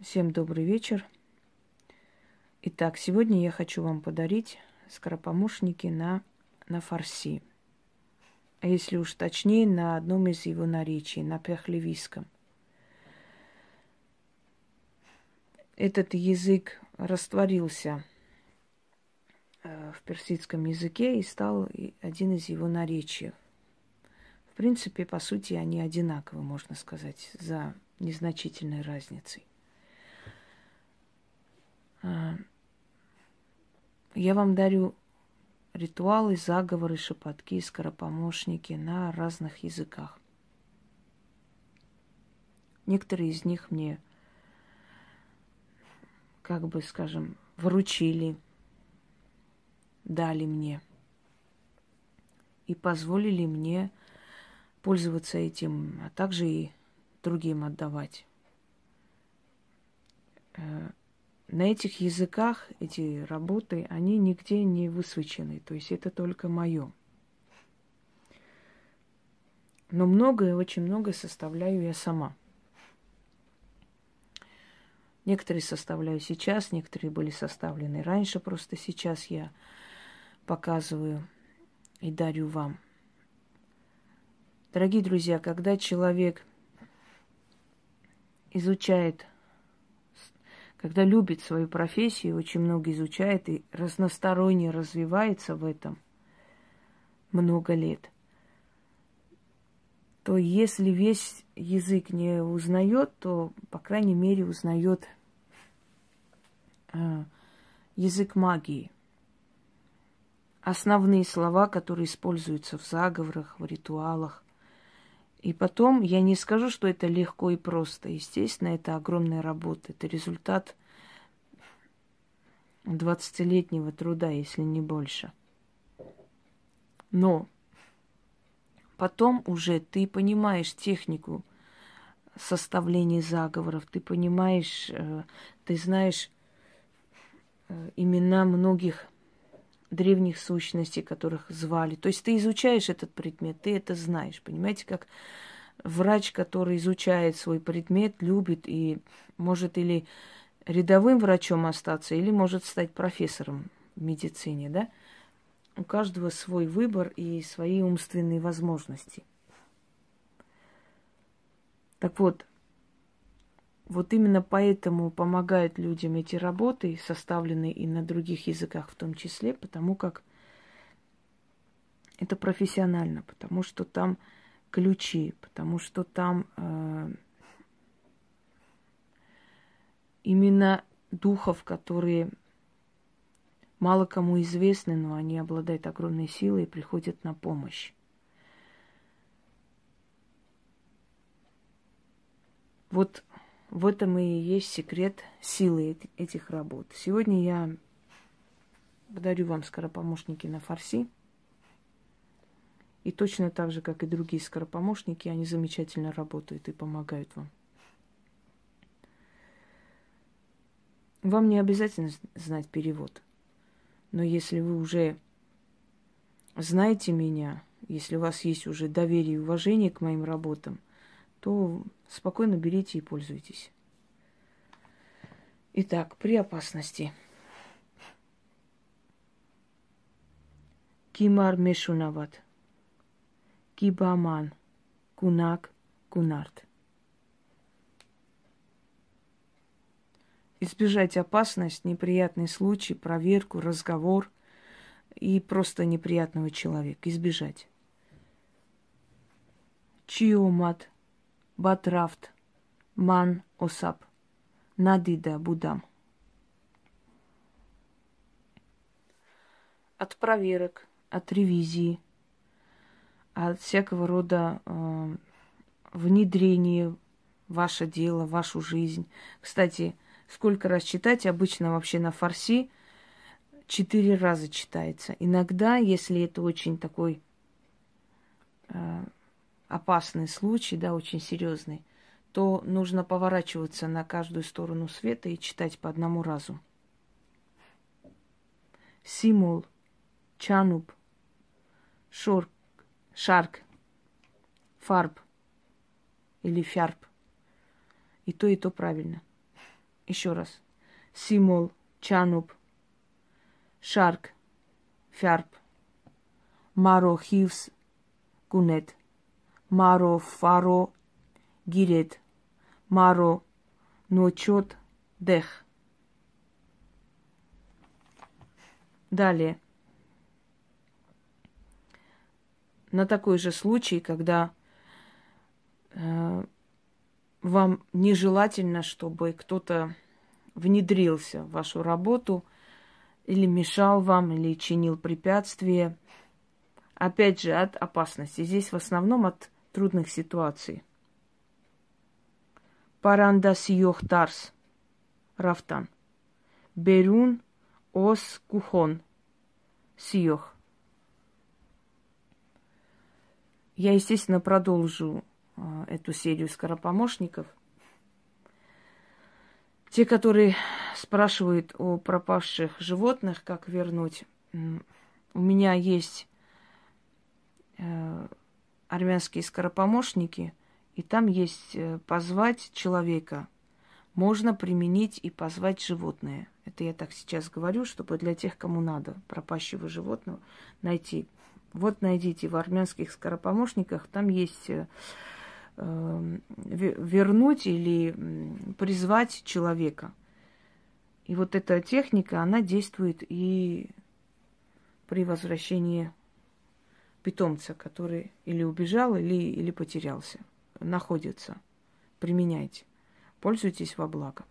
Всем добрый вечер. Итак, сегодня я хочу вам подарить скоропомощники на, на фарси. А если уж точнее, на одном из его наречий, на пехлевийском. Этот язык растворился э, в персидском языке и стал один из его наречий. В принципе, по сути, они одинаковы, можно сказать, за незначительной разницей. А, я вам дарю ритуалы, заговоры, шепотки, скоропомощники на разных языках. Некоторые из них мне, как бы скажем, вручили, дали мне и позволили мне пользоваться этим, а также и другим отдавать. На этих языках эти работы, они нигде не высвечены. То есть это только мое. Но многое, очень многое составляю я сама. Некоторые составляю сейчас, некоторые были составлены раньше, просто сейчас я показываю и дарю вам. Дорогие друзья, когда человек изучает когда любит свою профессию, очень много изучает и разносторонне развивается в этом много лет, то если весь язык не узнает, то, по крайней мере, узнает э, язык магии. Основные слова, которые используются в заговорах, в ритуалах. И потом, я не скажу, что это легко и просто. Естественно, это огромная работа. Это результат 20-летнего труда, если не больше. Но потом уже ты понимаешь технику составления заговоров, ты понимаешь, э, ты знаешь э, имена многих древних сущностей, которых звали. То есть ты изучаешь этот предмет, ты это знаешь. Понимаете, как врач, который изучает свой предмет, любит и может или рядовым врачом остаться, или может стать профессором в медицине, да? У каждого свой выбор и свои умственные возможности. Так вот, вот именно поэтому помогают людям эти работы, составленные и на других языках в том числе, потому как это профессионально, потому что там ключи, потому что там э, именно духов, которые мало кому известны, но они обладают огромной силой и приходят на помощь. Вот в этом и есть секрет силы этих работ. Сегодня я подарю вам скоропомощники на фарси. И точно так же, как и другие скоропомощники, они замечательно работают и помогают вам. Вам не обязательно знать перевод. Но если вы уже знаете меня, если у вас есть уже доверие и уважение к моим работам, то спокойно берите и пользуйтесь. Итак, при опасности. Кимар Мешунават. Кибаман. Кунак. Кунарт. Избежать опасность, неприятный случай, проверку, разговор и просто неприятного человека. Избежать. Чиомат Батрафт, Ман Осап, Надида Будам. От проверок, от ревизии, от всякого рода э, внедрения ваше дело, вашу жизнь. Кстати, сколько раз читать, обычно вообще на фарси четыре раза читается. Иногда, если это очень такой опасный случай, да, очень серьезный, то нужно поворачиваться на каждую сторону света и читать по одному разу. Симул, чануб, шорк, шарк, фарб или фярб. И то, и то правильно. Еще раз. Симол, чануб, шарк, фярб, маро хивс, гунет, маро фаро, гирет, маро ночет, дех. Далее. На такой же случай, когда э, вам нежелательно, чтобы кто-то внедрился в вашу работу или мешал вам, или чинил препятствия. Опять же, от опасности. Здесь в основном от трудных ситуаций. Паранда сиох тарс. Рафтан. Берун ос кухон. Сиох. Я, естественно, продолжу а, эту серию скоропомощников. Те, которые спрашивают о пропавших животных, как вернуть. У меня есть армянские скоропомощники, и там есть э, позвать человека. Можно применить и позвать животное. Это я так сейчас говорю, чтобы для тех, кому надо пропащего животного найти. Вот найдите в армянских скоропомощниках, там есть э, Эм, вернуть или призвать человека. И вот эта техника, она действует и при возвращении питомца, который или убежал, или, или потерялся. Находится. Применяйте. Пользуйтесь во благо.